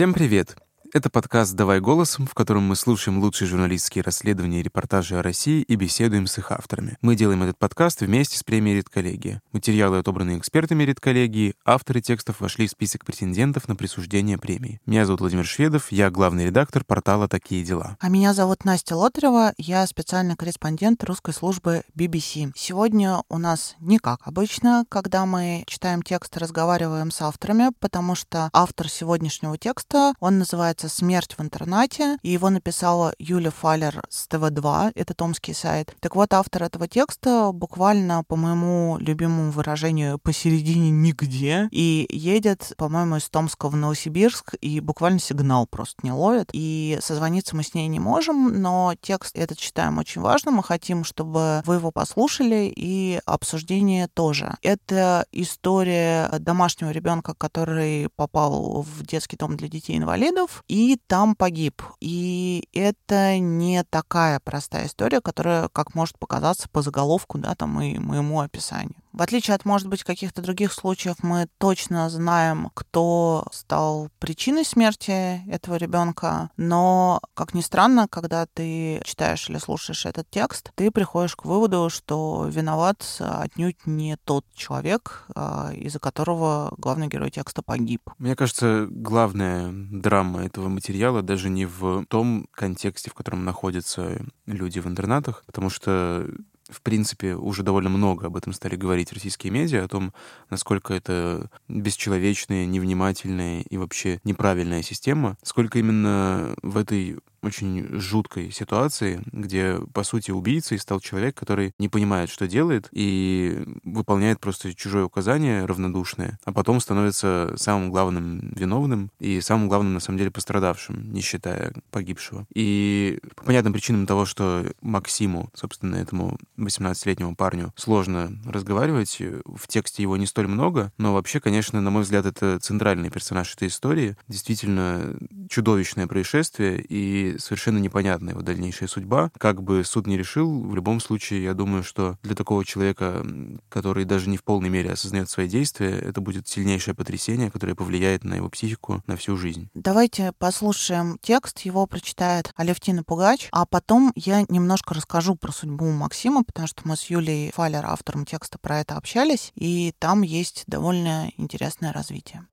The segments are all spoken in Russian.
Всем привет! Это подкаст «Давай голосом», в котором мы слушаем лучшие журналистские расследования и репортажи о России и беседуем с их авторами. Мы делаем этот подкаст вместе с премией «Редколлегия». Материалы, отобранные экспертами «Редколлегии», авторы текстов вошли в список претендентов на присуждение премии. Меня зовут Владимир Шведов, я главный редактор портала «Такие дела». А меня зовут Настя Лотарева, я специальный корреспондент русской службы BBC. Сегодня у нас не как обычно, когда мы читаем текст и разговариваем с авторами, потому что автор сегодняшнего текста, он называется называется «Смерть в интернате», и его написала Юля Фалер с ТВ-2, это томский сайт. Так вот, автор этого текста буквально, по моему любимому выражению, посередине нигде, и едет, по-моему, из Томска в Новосибирск, и буквально сигнал просто не ловит, и созвониться мы с ней не можем, но текст этот считаем очень важным, мы хотим, чтобы вы его послушали, и обсуждение тоже. Это история домашнего ребенка, который попал в детский дом для детей-инвалидов, и там погиб. И это не такая простая история, которая, как может показаться по заголовку, да, там и моему описанию. В отличие от, может быть, каких-то других случаев, мы точно знаем, кто стал причиной смерти этого ребенка. Но, как ни странно, когда ты читаешь или слушаешь этот текст, ты приходишь к выводу, что виноват отнюдь не тот человек, а, из-за которого главный герой текста погиб. Мне кажется, главная драма этого материала даже не в том контексте, в котором находятся люди в интернатах, потому что в принципе, уже довольно много об этом стали говорить российские медиа, о том, насколько это бесчеловечная, невнимательная и вообще неправильная система, сколько именно в этой очень жуткой ситуации, где, по сути, убийцей стал человек, который не понимает, что делает, и выполняет просто чужое указание равнодушное, а потом становится самым главным виновным и самым главным, на самом деле, пострадавшим, не считая погибшего. И по понятным причинам того, что Максиму, собственно, этому 18-летнему парню сложно разговаривать, в тексте его не столь много, но вообще, конечно, на мой взгляд, это центральный персонаж этой истории. Действительно чудовищное происшествие, и совершенно непонятна его дальнейшая судьба. Как бы суд не решил, в любом случае, я думаю, что для такого человека, который даже не в полной мере осознает свои действия, это будет сильнейшее потрясение, которое повлияет на его психику на всю жизнь. Давайте послушаем текст, его прочитает Алевтина Пугач, а потом я немножко расскажу про судьбу Максима, потому что мы с Юлией Фалер, автором текста, про это общались, и там есть довольно интересное развитие.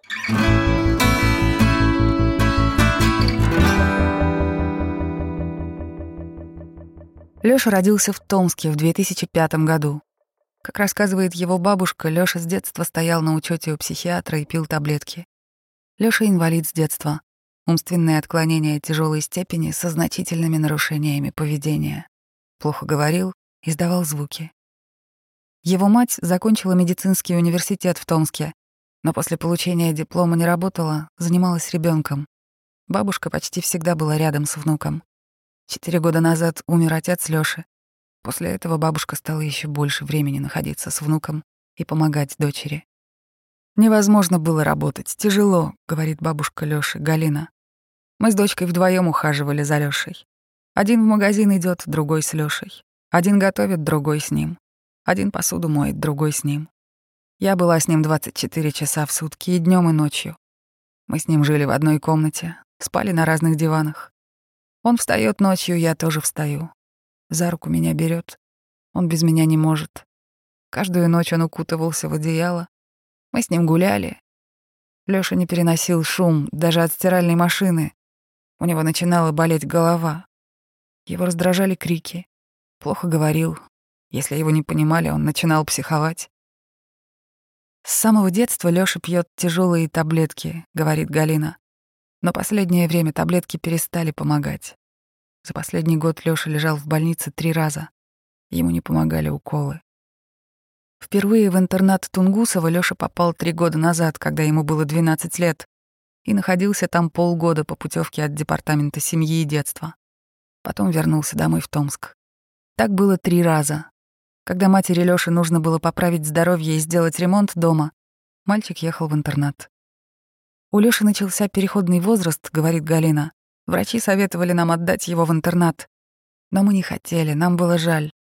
Лёша родился в Томске в 2005 году. Как рассказывает его бабушка, Лёша с детства стоял на учете у психиатра и пил таблетки. Лёша инвалид с детства. Умственные отклонения тяжелой степени со значительными нарушениями поведения. Плохо говорил, издавал звуки. Его мать закончила медицинский университет в Томске, но после получения диплома не работала, занималась ребенком. Бабушка почти всегда была рядом с внуком. Четыре года назад умер отец Лёши. После этого бабушка стала еще больше времени находиться с внуком и помогать дочери. «Невозможно было работать, тяжело», — говорит бабушка Лёши, Галина. Мы с дочкой вдвоем ухаживали за Лёшей. Один в магазин идет, другой с Лёшей. Один готовит, другой с ним. Один посуду моет, другой с ним. Я была с ним 24 часа в сутки и днем, и ночью. Мы с ним жили в одной комнате, спали на разных диванах. Он встает ночью, я тоже встаю. За руку меня берет. Он без меня не может. Каждую ночь он укутывался в одеяло. Мы с ним гуляли. Лёша не переносил шум, даже от стиральной машины. У него начинала болеть голова. Его раздражали крики. Плохо говорил. Если его не понимали, он начинал психовать. С самого детства Лёша пьет тяжелые таблетки, говорит Галина. Но последнее время таблетки перестали помогать. За последний год Лёша лежал в больнице три раза. Ему не помогали уколы. Впервые в интернат Тунгусова Лёша попал три года назад, когда ему было 12 лет, и находился там полгода по путевке от Департамента семьи и детства. Потом вернулся домой в Томск. Так было три раза. Когда матери Лёши нужно было поправить здоровье и сделать ремонт дома, мальчик ехал в интернат. У Лёши начался переходный возраст, говорит Галина. Врачи советовали нам отдать его в интернат. Но мы не хотели, нам было жаль.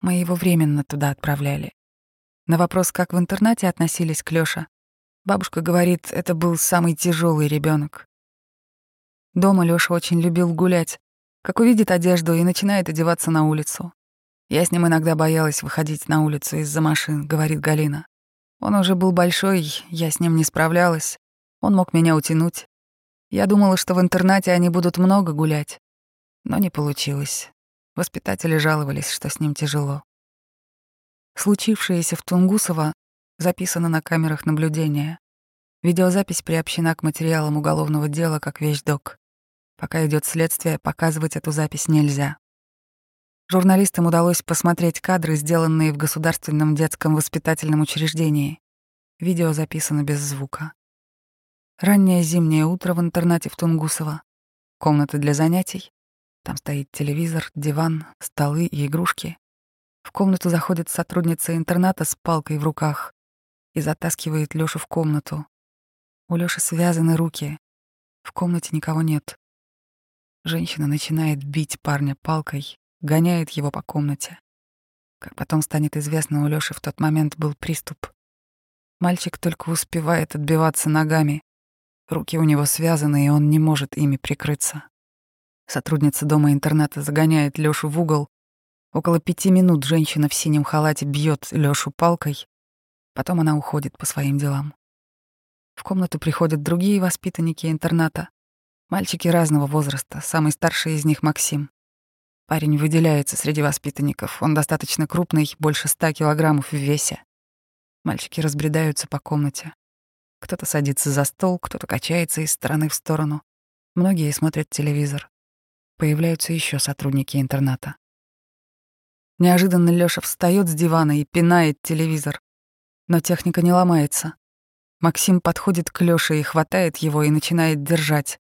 Мы его временно туда отправляли. На вопрос, как в интернате относились к Лёше, бабушка говорит, это был самый тяжелый ребенок. Дома Лёша очень любил гулять. Как увидит одежду и начинает одеваться на улицу. Я с ним иногда боялась выходить на улицу из-за машин, говорит Галина. Он уже был большой, я с ним не справлялась. Он мог меня утянуть. Я думала, что в интернате они будут много гулять. Но не получилось. Воспитатели жаловались, что с ним тяжело. Случившееся в Тунгусово записано на камерах наблюдения. Видеозапись приобщена к материалам уголовного дела как вещдок. Пока идет следствие, показывать эту запись нельзя. Журналистам удалось посмотреть кадры, сделанные в Государственном детском воспитательном учреждении. Видео записано без звука. Раннее зимнее утро в интернате в Тунгусово. Комната для занятий. Там стоит телевизор, диван, столы и игрушки. В комнату заходит сотрудница интерната с палкой в руках и затаскивает Лёшу в комнату. У Лёши связаны руки. В комнате никого нет. Женщина начинает бить парня палкой, гоняет его по комнате. Как потом станет известно, у Лёши в тот момент был приступ. Мальчик только успевает отбиваться ногами. Руки у него связаны, и он не может ими прикрыться. Сотрудница дома-интерната загоняет Лёшу в угол. Около пяти минут женщина в синем халате бьет Лёшу палкой. Потом она уходит по своим делам. В комнату приходят другие воспитанники интерната. Мальчики разного возраста, самый старший из них — Максим. Парень выделяется среди воспитанников. Он достаточно крупный, больше ста килограммов в весе. Мальчики разбредаются по комнате. Кто-то садится за стол, кто-то качается из стороны в сторону. Многие смотрят телевизор. Появляются еще сотрудники интерната. Неожиданно Лёша встает с дивана и пинает телевизор. Но техника не ломается. Максим подходит к Лёше и хватает его и начинает держать.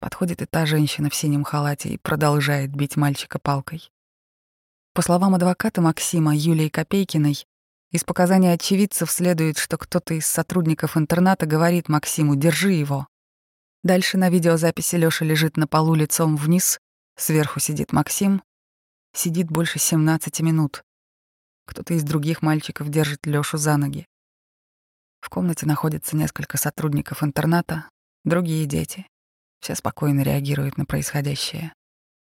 Подходит и та женщина в синем халате и продолжает бить мальчика палкой. По словам адвоката Максима Юлии Копейкиной, из показаний очевидцев следует, что кто-то из сотрудников интерната говорит Максиму «держи его». Дальше на видеозаписи Лёша лежит на полу лицом вниз, сверху сидит Максим, сидит больше 17 минут. Кто-то из других мальчиков держит Лёшу за ноги. В комнате находится несколько сотрудников интерната, другие дети. Все спокойно реагируют на происходящее.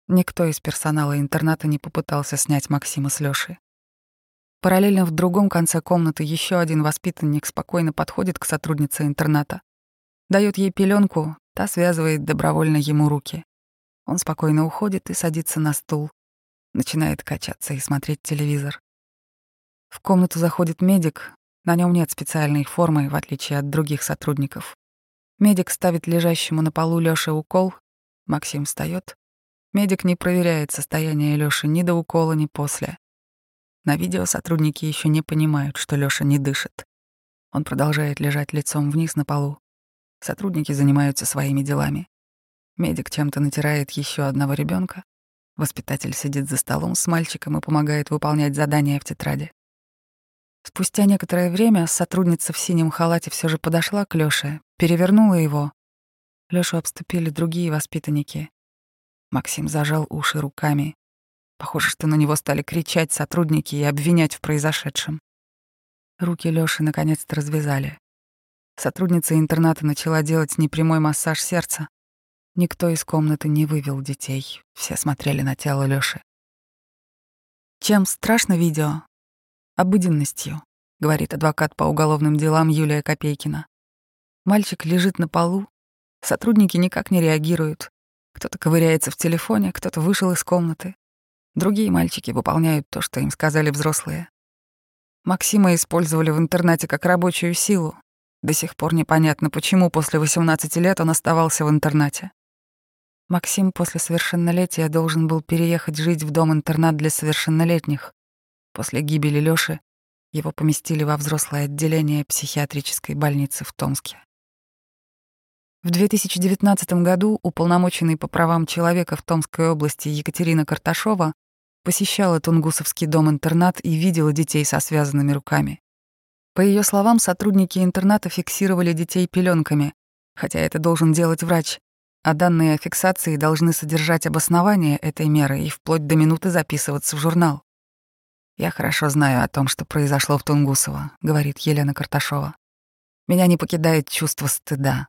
Никто из персонала интерната не попытался снять Максима с Лёши. Параллельно в другом конце комнаты еще один воспитанник спокойно подходит к сотруднице интерната, дает ей пеленку, та связывает добровольно ему руки. Он спокойно уходит и садится на стул, начинает качаться и смотреть телевизор. В комнату заходит медик, на нем нет специальной формы, в отличие от других сотрудников. Медик ставит лежащему на полу Лёше укол. Максим встает. Медик не проверяет состояние Лёши ни до укола, ни после. На видео сотрудники еще не понимают, что Лёша не дышит. Он продолжает лежать лицом вниз на полу. Сотрудники занимаются своими делами. Медик чем-то натирает еще одного ребенка. Воспитатель сидит за столом с мальчиком и помогает выполнять задания в тетради. Спустя некоторое время сотрудница в синем халате все же подошла к Лёше, перевернула его. Лёшу обступили другие воспитанники. Максим зажал уши руками. Похоже, что на него стали кричать сотрудники и обвинять в произошедшем. Руки Лёши наконец-то развязали. Сотрудница интерната начала делать непрямой массаж сердца. Никто из комнаты не вывел детей. Все смотрели на тело Лёши. Чем страшно видео? Обыденностью, говорит адвокат по уголовным делам Юлия Копейкина. Мальчик лежит на полу, сотрудники никак не реагируют. Кто-то ковыряется в телефоне, кто-то вышел из комнаты. Другие мальчики выполняют то, что им сказали взрослые. Максима использовали в интернате как рабочую силу. До сих пор непонятно, почему после 18 лет он оставался в интернате. Максим после совершеннолетия должен был переехать жить в дом-интернат для совершеннолетних. После гибели Лёши его поместили во взрослое отделение психиатрической больницы в Томске. В 2019 году уполномоченный по правам человека в Томской области Екатерина Карташова посещала Тунгусовский дом-интернат и видела детей со связанными руками. По ее словам, сотрудники интерната фиксировали детей пеленками, хотя это должен делать врач, а данные о фиксации должны содержать обоснование этой меры и вплоть до минуты записываться в журнал. «Я хорошо знаю о том, что произошло в Тунгусово», — говорит Елена Карташова. «Меня не покидает чувство стыда.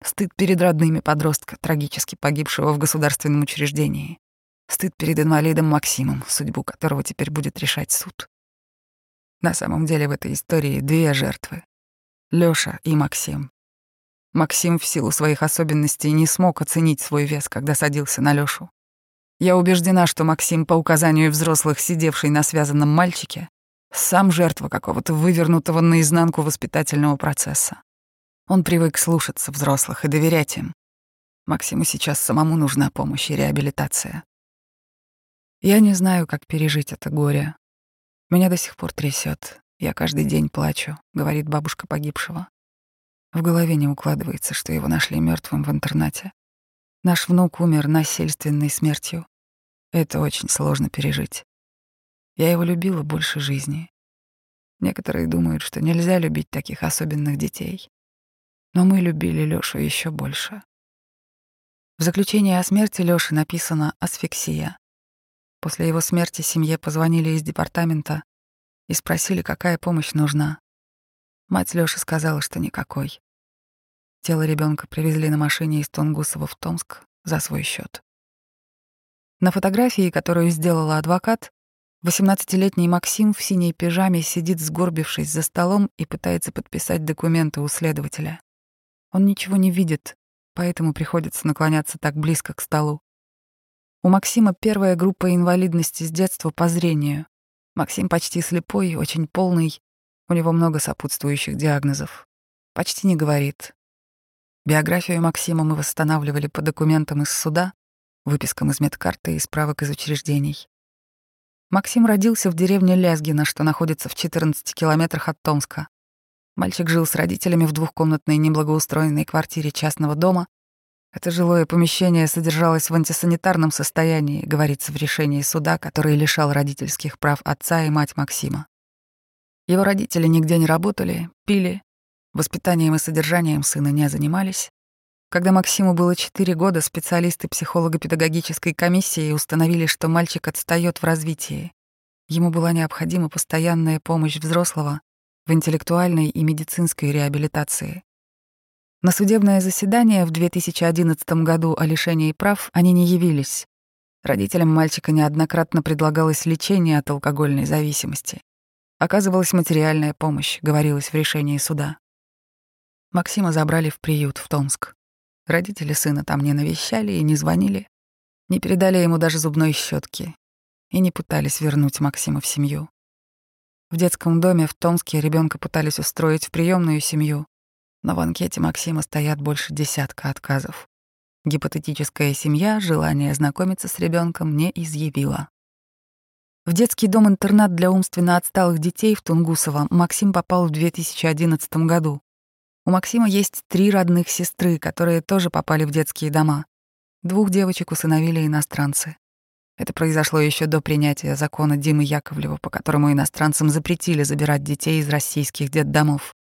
Стыд перед родными подростка, трагически погибшего в государственном учреждении. Стыд перед инвалидом Максимом, судьбу которого теперь будет решать суд. На самом деле в этой истории две жертвы — Лёша и Максим. Максим в силу своих особенностей не смог оценить свой вес, когда садился на Лёшу. Я убеждена, что Максим, по указанию взрослых, сидевший на связанном мальчике, сам жертва какого-то вывернутого наизнанку воспитательного процесса. Он привык слушаться взрослых и доверять им. Максиму сейчас самому нужна помощь и реабилитация. Я не знаю, как пережить это горе. Меня до сих пор трясет. Я каждый день плачу, говорит бабушка погибшего. В голове не укладывается, что его нашли мертвым в интернате. Наш внук умер насильственной смертью. Это очень сложно пережить. Я его любила больше жизни. Некоторые думают, что нельзя любить таких особенных детей. Но мы любили Лёшу еще больше. В заключении о смерти Лёши написано «асфиксия». После его смерти семье позвонили из департамента и спросили, какая помощь нужна. Мать Лёши сказала, что никакой. Тело ребенка привезли на машине из Тунгусова в Томск за свой счет. На фотографии, которую сделала адвокат, 18-летний Максим в синей пижаме сидит, сгорбившись за столом и пытается подписать документы у следователя. Он ничего не видит, поэтому приходится наклоняться так близко к столу. У Максима первая группа инвалидности с детства по зрению. Максим почти слепой, очень полный, у него много сопутствующих диагнозов. Почти не говорит. Биографию Максима мы восстанавливали по документам из суда, выпискам из медкарты и справок из учреждений. Максим родился в деревне Лязгино, что находится в 14 километрах от Томска. Мальчик жил с родителями в двухкомнатной неблагоустроенной квартире частного дома. Это жилое помещение содержалось в антисанитарном состоянии, говорится в решении суда, который лишал родительских прав отца и мать Максима. Его родители нигде не работали, пили, воспитанием и содержанием сына не занимались. Когда Максиму было 4 года, специалисты психолого-педагогической комиссии установили, что мальчик отстает в развитии. Ему была необходима постоянная помощь взрослого в интеллектуальной и медицинской реабилитации. На судебное заседание в 2011 году о лишении прав они не явились. Родителям мальчика неоднократно предлагалось лечение от алкогольной зависимости. Оказывалась материальная помощь, говорилось в решении суда. Максима забрали в приют в Томск. Родители сына там не навещали и не звонили, не передали ему даже зубной щетки и не пытались вернуть Максима в семью. В детском доме в Томске ребенка пытались устроить в приемную семью, но в анкете Максима стоят больше десятка отказов. Гипотетическая семья желание знакомиться с ребенком не изъявила. В детский дом-интернат для умственно отсталых детей в Тунгусово Максим попал в 2011 году. У Максима есть три родных сестры, которые тоже попали в детские дома. Двух девочек усыновили иностранцы. Это произошло еще до принятия закона Димы Яковлева, по которому иностранцам запретили забирать детей из российских детдомов.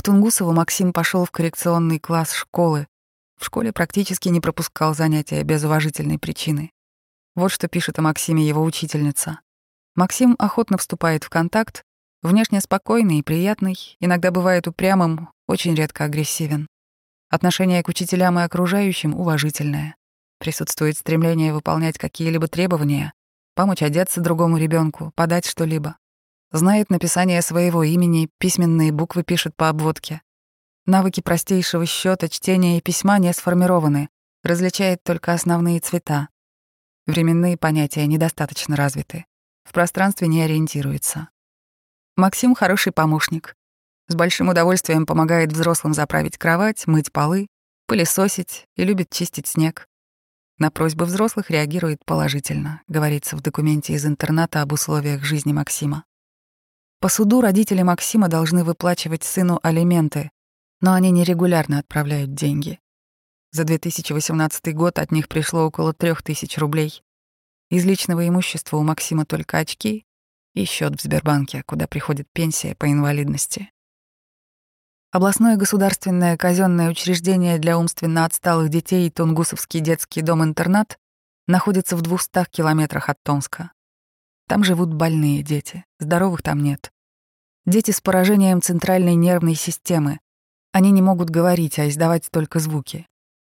В Тунгусово Максим пошел в коррекционный класс школы. В школе практически не пропускал занятия без уважительной причины. Вот что пишет о Максиме его учительница. Максим охотно вступает в контакт, Внешне спокойный и приятный, иногда бывает упрямым, очень редко агрессивен. Отношение к учителям и окружающим уважительное. Присутствует стремление выполнять какие-либо требования, помочь одеться другому ребенку, подать что-либо. Знает написание своего имени, письменные буквы пишет по обводке. Навыки простейшего счета, чтения и письма не сформированы, различает только основные цвета. Временные понятия недостаточно развиты. В пространстве не ориентируется. Максим хороший помощник. С большим удовольствием помогает взрослым заправить кровать, мыть полы, пылесосить и любит чистить снег. На просьбы взрослых реагирует положительно, говорится в документе из интерната об условиях жизни Максима. По суду родители Максима должны выплачивать сыну алименты, но они нерегулярно отправляют деньги. За 2018 год от них пришло около 3000 рублей. Из личного имущества у Максима только очки, и счет в Сбербанке, куда приходит пенсия по инвалидности. Областное государственное казенное учреждение для умственно отсталых детей Тунгусовский детский дом-интернат находится в 200 километрах от Томска. Там живут больные дети, здоровых там нет. Дети с поражением центральной нервной системы, Они не могут говорить, а издавать только звуки.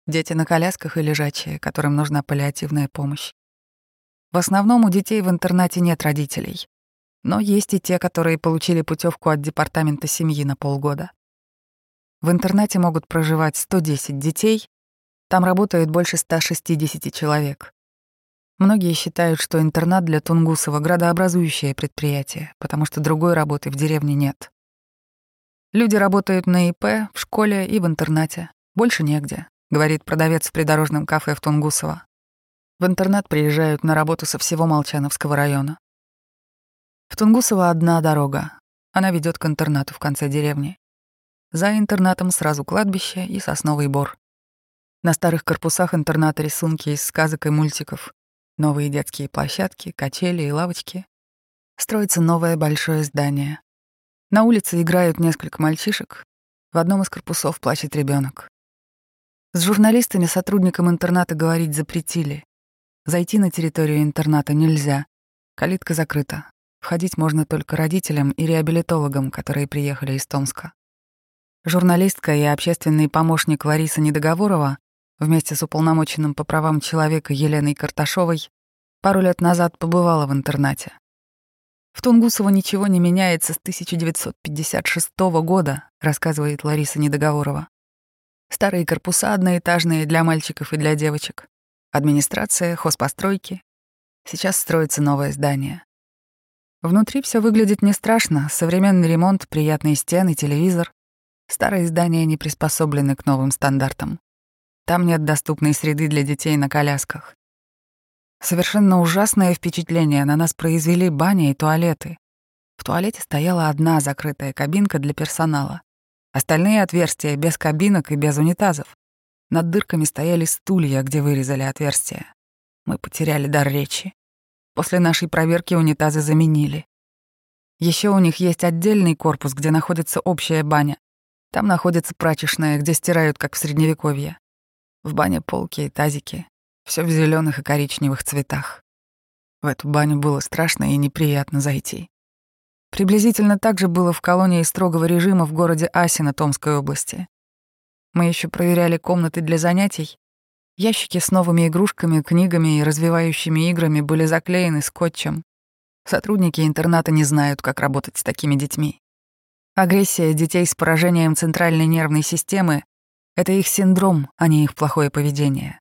Дети на колясках и лежачие, которым нужна паллиативная помощь. В основном у детей в интернате нет родителей. Но есть и те, которые получили путевку от департамента семьи на полгода. В интернате могут проживать 110 детей, там работает больше 160 человек. Многие считают, что интернат для Тунгусова — градообразующее предприятие, потому что другой работы в деревне нет. Люди работают на ИП, в школе и в интернате. Больше негде, говорит продавец в придорожном кафе в Тунгусово. В интернат приезжают на работу со всего Молчановского района. В Тунгусово одна дорога. Она ведет к интернату в конце деревни. За интернатом сразу кладбище и сосновый бор. На старых корпусах интерната рисунки из сказок и мультиков. Новые детские площадки, качели и лавочки. Строится новое большое здание. На улице играют несколько мальчишек. В одном из корпусов плачет ребенок. С журналистами сотрудникам интерната говорить запретили. Зайти на территорию интерната нельзя. Калитка закрыта. Входить можно только родителям и реабилитологам, которые приехали из Томска. Журналистка и общественный помощник Лариса Недоговорова вместе с уполномоченным по правам человека Еленой Карташовой пару лет назад побывала в интернате. В Тунгусово ничего не меняется с 1956 года, рассказывает Лариса Недоговорова. Старые корпуса одноэтажные для мальчиков и для девочек. Администрация, хозпостройки. Сейчас строится новое здание. Внутри все выглядит не страшно. Современный ремонт, приятные стены, телевизор. Старые здания не приспособлены к новым стандартам. Там нет доступной среды для детей на колясках. Совершенно ужасное впечатление на нас произвели баня и туалеты. В туалете стояла одна закрытая кабинка для персонала. Остальные отверстия без кабинок и без унитазов. Над дырками стояли стулья, где вырезали отверстия. Мы потеряли дар речи. После нашей проверки унитазы заменили. Еще у них есть отдельный корпус, где находится общая баня. Там находится прачечная, где стирают, как в средневековье. В бане полки и тазики. Все в зеленых и коричневых цветах. В эту баню было страшно и неприятно зайти. Приблизительно так же было в колонии строгого режима в городе Асино Томской области. Мы еще проверяли комнаты для занятий. Ящики с новыми игрушками, книгами и развивающими играми были заклеены скотчем. Сотрудники интерната не знают, как работать с такими детьми. Агрессия детей с поражением центральной нервной системы — это их синдром, а не их плохое поведение.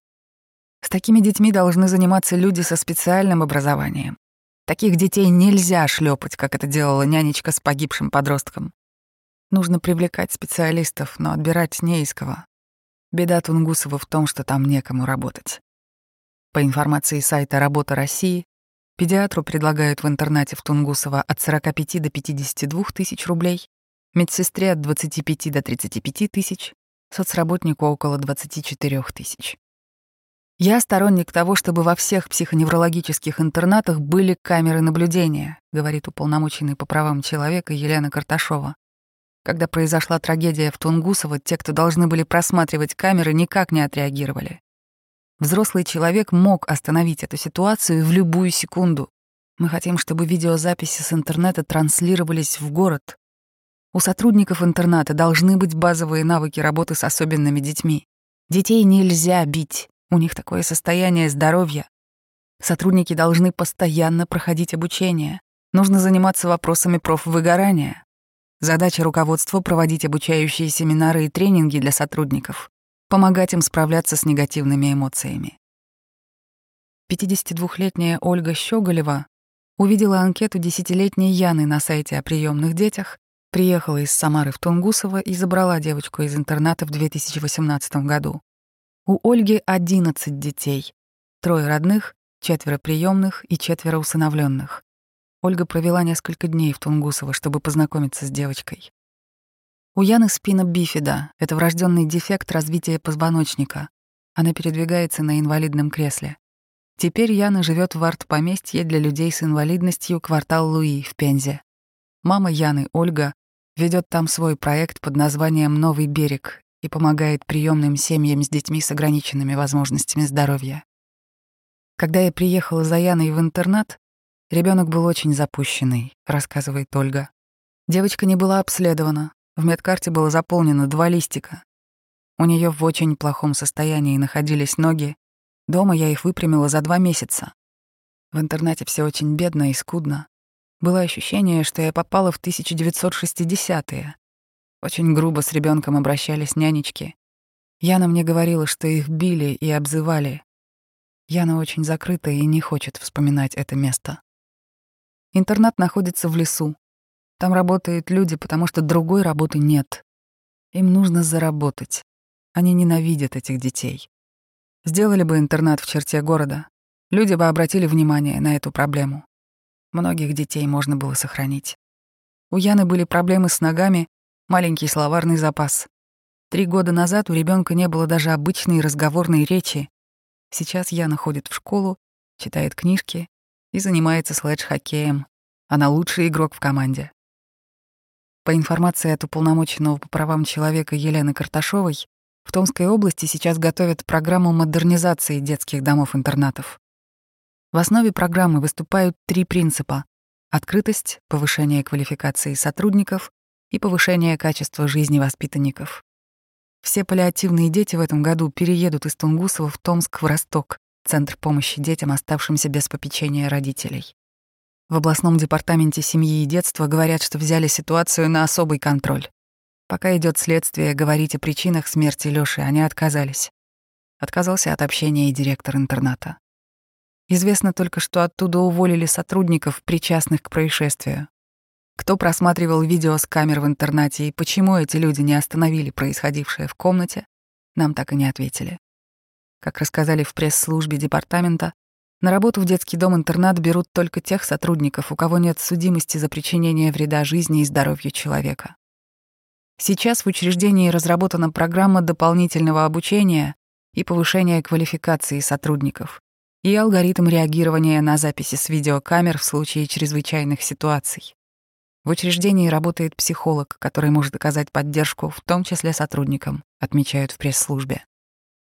С такими детьми должны заниматься люди со специальным образованием. Таких детей нельзя шлепать, как это делала нянечка с погибшим подростком. Нужно привлекать специалистов, но отбирать не из кого. Беда Тунгусова в том, что там некому работать. По информации сайта «Работа России», педиатру предлагают в интернате в Тунгусово от 45 до 52 тысяч рублей, медсестре от 25 до 35 тысяч, соцработнику около 24 тысяч. Я сторонник того, чтобы во всех психоневрологических интернатах были камеры наблюдения, говорит уполномоченный по правам человека Елена Карташова. Когда произошла трагедия в Тунгусово, те, кто должны были просматривать камеры, никак не отреагировали. Взрослый человек мог остановить эту ситуацию в любую секунду. Мы хотим, чтобы видеозаписи с интернета транслировались в город, у сотрудников интерната должны быть базовые навыки работы с особенными детьми. Детей нельзя бить, у них такое состояние здоровья. Сотрудники должны постоянно проходить обучение. Нужно заниматься вопросами профвыгорания. Задача руководства — проводить обучающие семинары и тренинги для сотрудников, помогать им справляться с негативными эмоциями. 52-летняя Ольга Щеголева увидела анкету десятилетней Яны на сайте о приемных детях Приехала из Самары в Тунгусово и забрала девочку из интерната в 2018 году. У Ольги 11 детей. Трое родных, четверо приемных и четверо усыновленных. Ольга провела несколько дней в Тунгусово, чтобы познакомиться с девочкой. У Яны спина бифида — это врожденный дефект развития позвоночника. Она передвигается на инвалидном кресле. Теперь Яна живет в арт-поместье для людей с инвалидностью «Квартал Луи» в Пензе. Мама Яны, Ольга, ведет там свой проект под названием «Новый берег» и помогает приемным семьям с детьми с ограниченными возможностями здоровья. Когда я приехала за Яной в интернат, ребенок был очень запущенный, рассказывает Ольга. Девочка не была обследована, В медкарте было заполнено два листика. У нее в очень плохом состоянии находились ноги. Дома я их выпрямила за два месяца. В интернате все очень бедно и скудно. Было ощущение, что я попала в 1960-е. Очень грубо с ребенком обращались нянечки. Яна мне говорила, что их били и обзывали. Яна очень закрыта и не хочет вспоминать это место. Интернат находится в лесу. Там работают люди, потому что другой работы нет. Им нужно заработать. Они ненавидят этих детей. Сделали бы интернат в черте города, люди бы обратили внимание на эту проблему. Многих детей можно было сохранить. У Яны были проблемы с ногами, маленький словарный запас. Три года назад у ребенка не было даже обычной разговорной речи. Сейчас Яна ходит в школу, читает книжки и занимается слэдж-хоккеем. Она лучший игрок в команде. По информации от уполномоченного по правам человека Елены Карташовой, в Томской области сейчас готовят программу модернизации детских домов-интернатов. В основе программы выступают три принципа — открытость, повышение квалификации сотрудников и повышение качества жизни воспитанников. Все паллиативные дети в этом году переедут из Тунгусова в Томск в Росток, Центр помощи детям, оставшимся без попечения родителей. В областном департаменте семьи и детства говорят, что взяли ситуацию на особый контроль. Пока идет следствие, говорить о причинах смерти Лёши они отказались. Отказался от общения и директор интерната. Известно только, что оттуда уволили сотрудников, причастных к происшествию. Кто просматривал видео с камер в интернате и почему эти люди не остановили происходившее в комнате, нам так и не ответили. Как рассказали в пресс-службе департамента, на работу в детский дом-интернат берут только тех сотрудников, у кого нет судимости за причинение вреда жизни и здоровью человека. Сейчас в учреждении разработана программа дополнительного обучения и повышения квалификации сотрудников и алгоритм реагирования на записи с видеокамер в случае чрезвычайных ситуаций. В учреждении работает психолог, который может оказать поддержку, в том числе сотрудникам, отмечают в пресс-службе.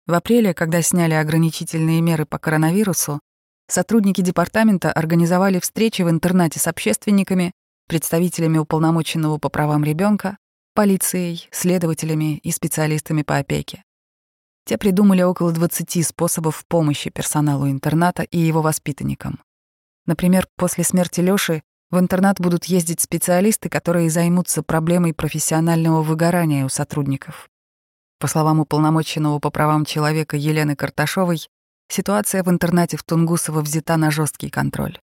В апреле, когда сняли ограничительные меры по коронавирусу, Сотрудники департамента организовали встречи в интернате с общественниками, представителями уполномоченного по правам ребенка, полицией, следователями и специалистами по опеке. Те придумали около 20 способов помощи персоналу интерната и его воспитанникам. Например, после смерти Лёши в интернат будут ездить специалисты, которые займутся проблемой профессионального выгорания у сотрудников. По словам уполномоченного по правам человека Елены Карташовой, Ситуация в интернате в Тунгусово взята на жесткий контроль.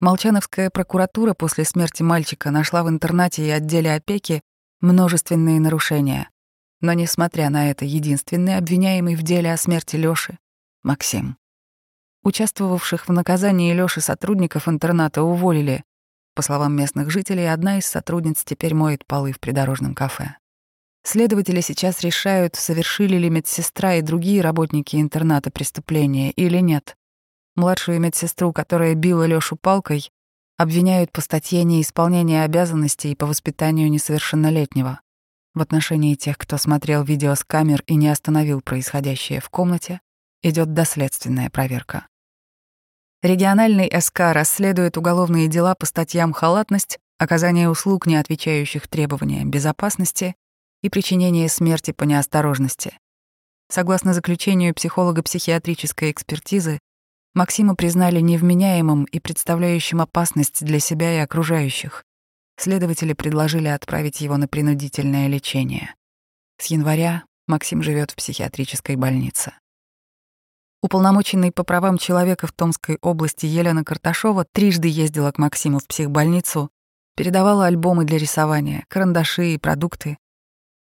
Молчановская прокуратура после смерти мальчика нашла в интернате и отделе опеки множественные нарушения. Но, несмотря на это, единственный обвиняемый в деле о смерти Лёши — Максим. Участвовавших в наказании Лёши сотрудников интерната уволили. По словам местных жителей, одна из сотрудниц теперь моет полы в придорожном кафе. Следователи сейчас решают, совершили ли медсестра и другие работники интерната преступления или нет. Младшую медсестру, которая била Лёшу палкой, обвиняют по статье неисполнения обязанностей по воспитанию несовершеннолетнего. В отношении тех, кто смотрел видео с камер и не остановил происходящее в комнате, идет доследственная проверка. Региональный СК расследует уголовные дела по статьям «Халатность», оказание услуг, не отвечающих требованиям безопасности и причинение смерти по неосторожности. Согласно заключению психолого-психиатрической экспертизы, Максима признали невменяемым и представляющим опасность для себя и окружающих. Следователи предложили отправить его на принудительное лечение. С января Максим живет в психиатрической больнице. Уполномоченный по правам человека в Томской области Елена Карташова трижды ездила к Максиму в психбольницу, передавала альбомы для рисования, карандаши и продукты,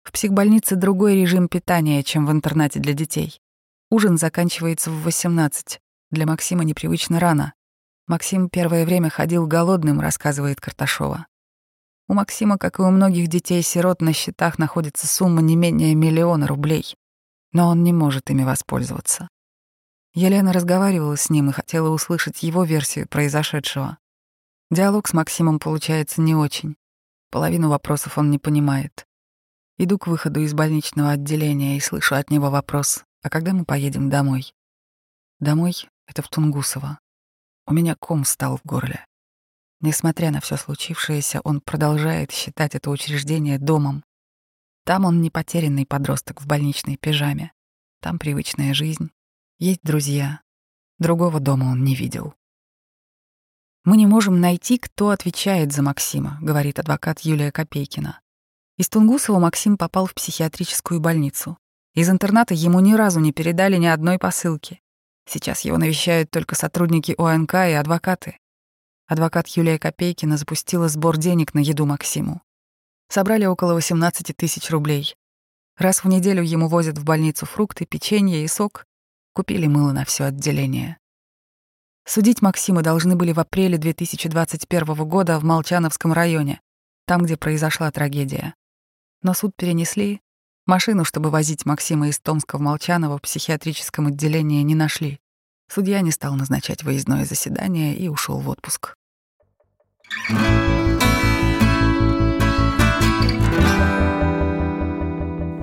в психбольнице другой режим питания, чем в интернате для детей. Ужин заканчивается в 18. Для Максима непривычно рано. Максим первое время ходил голодным, рассказывает Карташова. У Максима, как и у многих детей-сирот, на счетах находится сумма не менее миллиона рублей. Но он не может ими воспользоваться. Елена разговаривала с ним и хотела услышать его версию произошедшего. Диалог с Максимом получается не очень. Половину вопросов он не понимает. Иду к выходу из больничного отделения и слышу от него вопрос, а когда мы поедем домой? Домой — это в Тунгусово. У меня ком стал в горле. Несмотря на все случившееся, он продолжает считать это учреждение домом. Там он не потерянный подросток в больничной пижаме. Там привычная жизнь. Есть друзья. Другого дома он не видел. «Мы не можем найти, кто отвечает за Максима», — говорит адвокат Юлия Копейкина. Из Тунгусова Максим попал в психиатрическую больницу. Из интерната ему ни разу не передали ни одной посылки. Сейчас его навещают только сотрудники ОНК и адвокаты. Адвокат Юлия Копейкина запустила сбор денег на еду Максиму. Собрали около 18 тысяч рублей. Раз в неделю ему возят в больницу фрукты, печенье и сок. Купили мыло на все отделение. Судить Максима должны были в апреле 2021 года в Молчановском районе, там, где произошла трагедия. Но суд перенесли. Машину, чтобы возить Максима из Томска в Молчаново в психиатрическом отделении, не нашли. Судья не стал назначать выездное заседание и ушел в отпуск.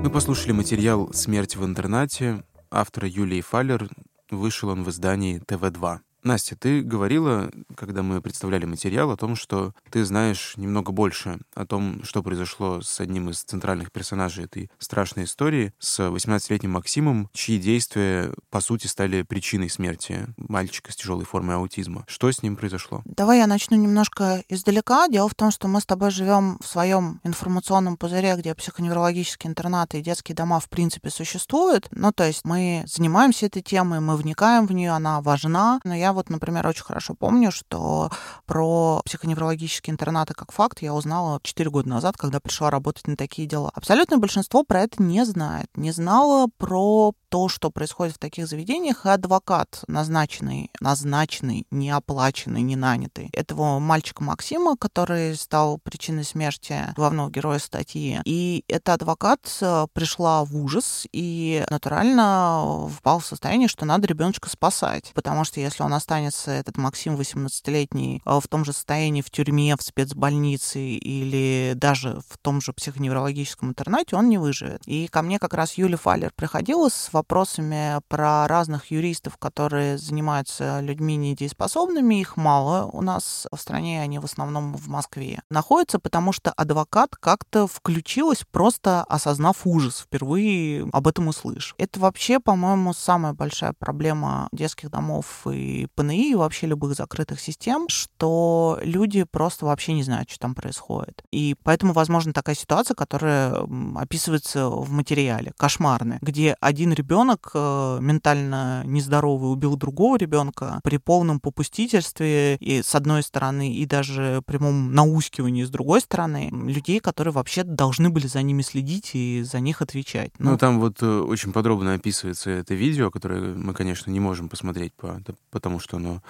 Мы послушали материал «Смерть в интернате» автора Юлии Фалер. Вышел он в издании ТВ-2. Настя, ты говорила, когда мы представляли материал, о том, что ты знаешь немного больше о том, что произошло с одним из центральных персонажей этой страшной истории, с 18-летним Максимом, чьи действия, по сути, стали причиной смерти мальчика с тяжелой формой аутизма. Что с ним произошло? Давай я начну немножко издалека. Дело в том, что мы с тобой живем в своем информационном пузыре, где психоневрологические интернаты и детские дома в принципе существуют. Ну, то есть мы занимаемся этой темой, мы вникаем в нее, она важна, но я вот, например, очень хорошо помню, что про психоневрологические интернаты как факт я узнала 4 года назад, когда пришла работать на такие дела. Абсолютное большинство про это не знает. Не знала про то, что происходит в таких заведениях, и адвокат, назначенный, назначенный, не оплаченный, не нанятый, этого мальчика Максима, который стал причиной смерти главного героя статьи. И эта адвокат пришла в ужас и натурально впал в состояние, что надо ребеночка спасать. Потому что если он останется, этот Максим 18-летний, э, в том же состоянии в тюрьме, в спецбольнице или даже в том же психоневрологическом интернате, он не выживет. И ко мне как раз Юля Фалер приходила с вопросами про разных юристов, которые занимаются людьми недееспособными. Их мало у нас в стране, они в основном в Москве находятся, потому что адвокат как-то включилась, просто осознав ужас, впервые об этом услышав. Это вообще, по-моему, самая большая проблема детских домов и ПНИ, и вообще любых закрытых систем, что люди просто вообще не знают, что там происходит. И поэтому, возможно, такая ситуация, которая описывается в материале, кошмарная, где один ребенок э, ментально нездоровый убил другого ребенка при полном попустительстве и с одной стороны и даже прямом наускивании с другой стороны людей, которые вообще должны были за ними следить и за них отвечать. Ну, ну там вот э, очень подробно описывается это видео, которое мы, конечно, не можем посмотреть, потому что оно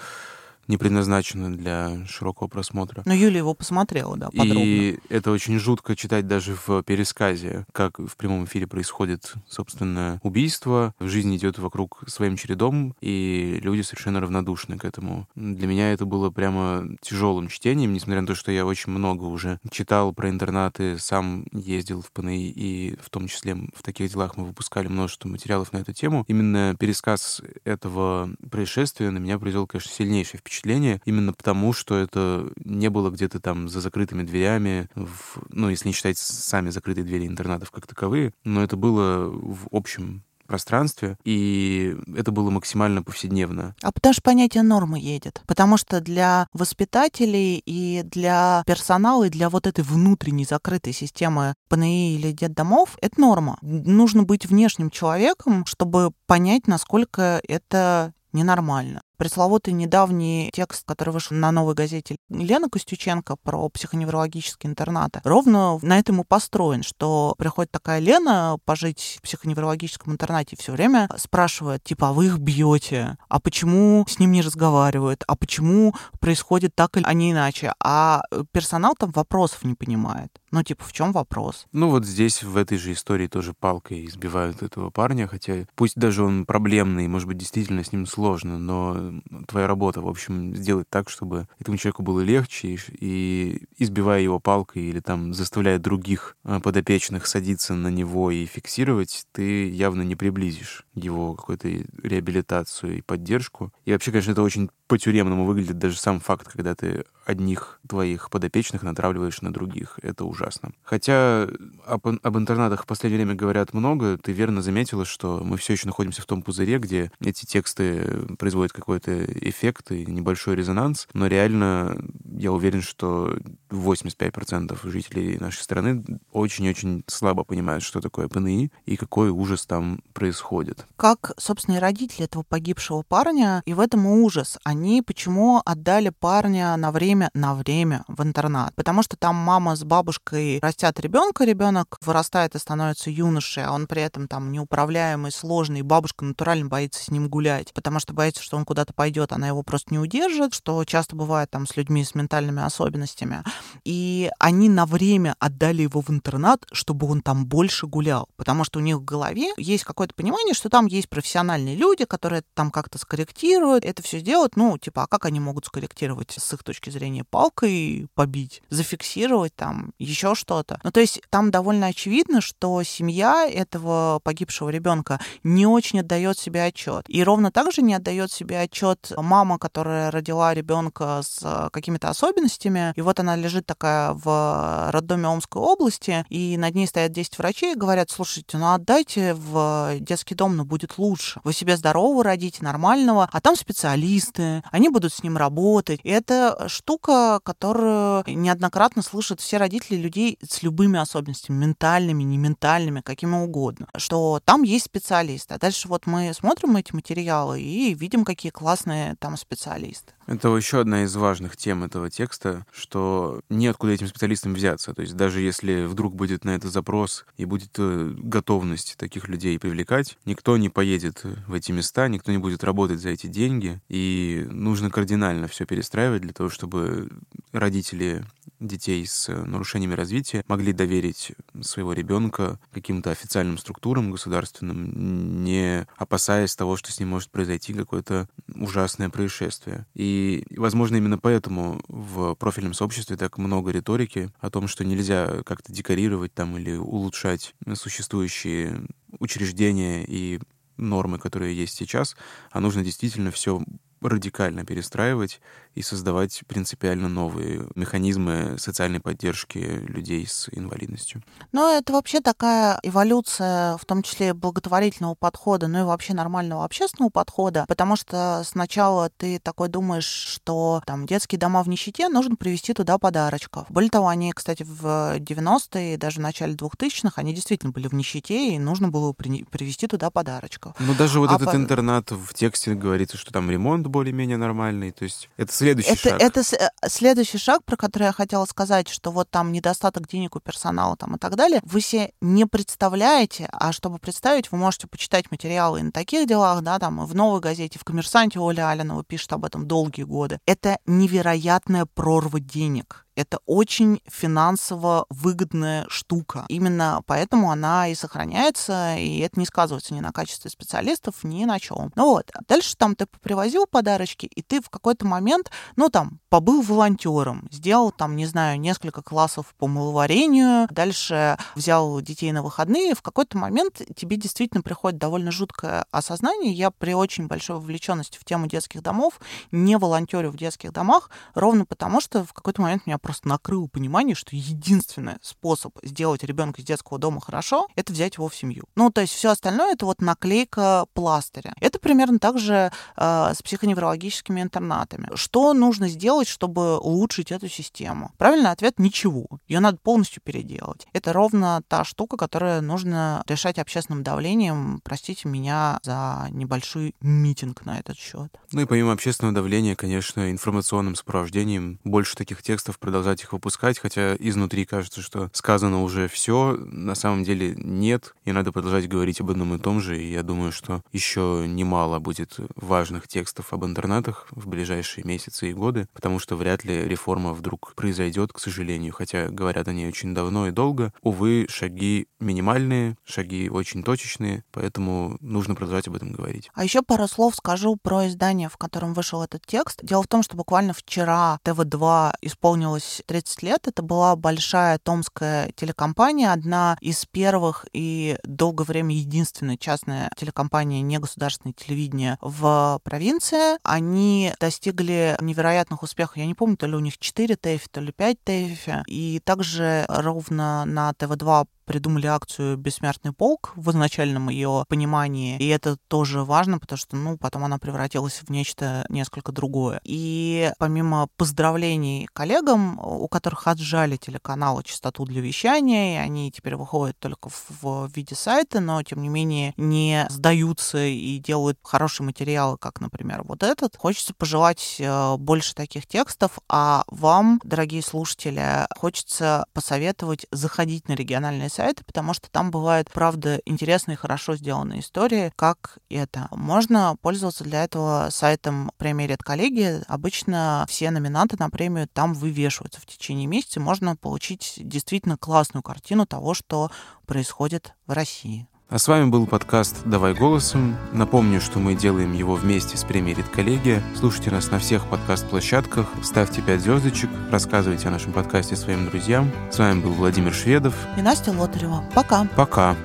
не предназначено для широкого просмотра. Но Юля его посмотрела, да, подробно. И это очень жутко читать даже в пересказе, как в прямом эфире происходит, собственно, убийство. В жизни идет вокруг своим чередом, и люди совершенно равнодушны к этому. Для меня это было прямо тяжелым чтением, несмотря на то, что я очень много уже читал про интернаты, сам ездил в ПНИ, и в том числе в таких делах мы выпускали множество материалов на эту тему. Именно пересказ этого происшествия на меня произвел, конечно, сильнейшее впечатление впечатление именно потому, что это не было где-то там за закрытыми дверями, в, ну, если не считать сами закрытые двери интернатов как таковые, но это было в общем пространстве, и это было максимально повседневно. А потому что понятие нормы едет. Потому что для воспитателей и для персонала, и для вот этой внутренней закрытой системы ПНИ или детдомов это норма. Нужно быть внешним человеком, чтобы понять, насколько это ненормально пресловутый недавний текст, который вышел на новой газете Лена Костюченко про психоневрологические интернаты, ровно на этом и построен, что приходит такая Лена пожить в психоневрологическом интернате все время спрашивает, типа, а вы их бьете? А почему с ним не разговаривают? А почему происходит так, а не иначе? А персонал там вопросов не понимает. Ну, типа, в чем вопрос? Ну, вот здесь, в этой же истории, тоже палкой избивают этого парня, хотя пусть даже он проблемный, может быть, действительно с ним сложно, но твоя работа, в общем, сделать так, чтобы этому человеку было легче, и избивая его палкой или там заставляя других а, подопечных садиться на него и фиксировать, ты явно не приблизишь его какую-то реабилитацию и поддержку. И вообще, конечно, это очень по-тюремному выглядит даже сам факт, когда ты одних твоих подопечных натравливаешь на других. Это ужасно. Хотя об, об интернатах в последнее время говорят много, ты верно заметила, что мы все еще находимся в том пузыре, где эти тексты производят какой-то эффект и небольшой резонанс, но реально я уверен, что 85% жителей нашей страны очень-очень слабо понимают, что такое ПНИ и какой ужас там происходит. Как, собственно, и родители этого погибшего парня, и в этом и ужас. Они почему отдали парня на время, на время в интернат? Потому что там мама с бабушкой растят ребенка, ребенок вырастает и становится юношей, а он при этом там неуправляемый, сложный, и бабушка натурально боится с ним гулять, потому что боится, что он куда-то пойдет, она его просто не удержит, что часто бывает там с людьми с ментальными особенностями. И они на время отдали его в интернат, чтобы он там больше гулял, потому что у них в голове есть какое-то понимание, что там есть профессиональные люди, которые там как-то скорректируют, это все сделают, ну, типа, а как они могут скорректировать с их точки зрения палкой побить, зафиксировать там, еще что-то. Ну, то есть там довольно очевидно, что семья этого погибшего ребенка не очень отдает себе отчет. И ровно так же не отдает себе отчет мама, которая родила ребенка с какими-то особенностями, и вот она лежит такая в роддоме Омской области, и над ней стоят 10 врачей и говорят, слушайте, ну отдайте в детский дом, но будет лучше. Вы себе здорового родите, нормального, а там специалисты, они будут с ним работать. И это штука, которую неоднократно слышат все родители людей с любыми особенностями, ментальными, не ментальными, какими угодно, что там есть специалисты. А дальше вот мы смотрим эти материалы и видим, какие классные там специалисты. Это еще одна из важных тем этого текста, что неоткуда этим специалистам взяться. То есть даже если вдруг будет на это запрос и будет э, готовность таких людей привлекать, никто не поедет в эти места, никто не будет работать за эти деньги, и нужно кардинально все перестраивать для того, чтобы родители детей с нарушениями развития могли доверить своего ребенка каким-то официальным структурам государственным, не опасаясь того, что с ним может произойти какое-то ужасное происшествие. И, возможно, именно поэтому в профильном сообществе так много риторики о том, что нельзя как-то декорировать там или улучшать существующие учреждения и нормы, которые есть сейчас, а нужно действительно все радикально перестраивать и создавать принципиально новые механизмы социальной поддержки людей с инвалидностью. Ну, это вообще такая эволюция, в том числе благотворительного подхода, ну и вообще нормального общественного подхода, потому что сначала ты такой думаешь, что там детские дома в нищете, нужно привезти туда подарочков. Более того, они, кстати, в 90-е, даже в начале 2000-х, они действительно были в нищете, и нужно было при- привезти туда подарочков. Ну, даже вот а этот по... интернат в тексте говорится, что там ремонт более-менее нормальный, то есть это следующий это, шаг. Это э, следующий шаг, про который я хотела сказать, что вот там недостаток денег у персонала там и так далее. Вы себе не представляете, а чтобы представить, вы можете почитать материалы и на таких делах, да, там и в «Новой газете», в «Коммерсанте» Оля Алинова пишет об этом долгие годы. Это невероятная прорва денег это очень финансово выгодная штука. Именно поэтому она и сохраняется, и это не сказывается ни на качестве специалистов, ни на чем. Ну вот, а дальше там ты привозил подарочки, и ты в какой-то момент, ну там, побыл волонтером, сделал там, не знаю, несколько классов по маловарению, дальше взял детей на выходные, в какой-то момент тебе действительно приходит довольно жуткое осознание. Я при очень большой вовлеченности в тему детских домов не волонтерю в детских домах, ровно потому что в какой-то момент меня просто накрыло понимание, что единственный способ сделать ребенка из детского дома хорошо, это взять его в семью. Ну, то есть все остальное это вот наклейка пластыря. Это примерно так же э, с психоневрологическими интернатами. Что нужно сделать, чтобы улучшить эту систему? Правильный ответ — ничего. Ее надо полностью переделать. Это ровно та штука, которую нужно решать общественным давлением. Простите меня за небольшой митинг на этот счет. Ну и помимо общественного давления, конечно, информационным сопровождением больше таких текстов продолжать их выпускать, хотя изнутри кажется, что сказано уже все, на самом деле нет, и надо продолжать говорить об одном и том же, и я думаю, что еще немало будет важных текстов об интернатах в ближайшие месяцы и годы, потому что вряд ли реформа вдруг произойдет, к сожалению, хотя говорят о ней очень давно и долго. Увы, шаги минимальные, шаги очень точечные, поэтому нужно продолжать об этом говорить. А еще пару слов скажу про издание, в котором вышел этот текст. Дело в том, что буквально вчера ТВ-2 исполнилось существовалась 30 лет. Это была большая томская телекомпания, одна из первых и долгое время единственная частная телекомпания негосударственное телевидение в провинции. Они достигли невероятных успехов. Я не помню, то ли у них 4 ТЭФИ, то ли 5 ТЭФИ. И также ровно на ТВ-2 придумали акцию «Бессмертный полк» в изначальном ее понимании, и это тоже важно, потому что, ну, потом она превратилась в нечто несколько другое. И помимо поздравлений коллегам, у которых отжали телеканалы частоту для вещания, и они теперь выходят только в, виде сайта, но, тем не менее, не сдаются и делают хорошие материалы, как, например, вот этот. Хочется пожелать э, больше таких текстов, а вам, дорогие слушатели, хочется посоветовать заходить на региональные сайты, потому что там бывают, правда, интересные, хорошо сделанные истории, как это. Можно пользоваться для этого сайтом премии «Редколлегии». Обычно все номинанты на премию там вывешиваются в течение месяца. Можно получить действительно классную картину того, что происходит в России. А с вами был подкаст «Давай голосом». Напомню, что мы делаем его вместе с премией «Редколлегия». Слушайте нас на всех подкаст-площадках, ставьте 5 звездочек, рассказывайте о нашем подкасте своим друзьям. С вами был Владимир Шведов и Настя Лотарева. Пока. Пока.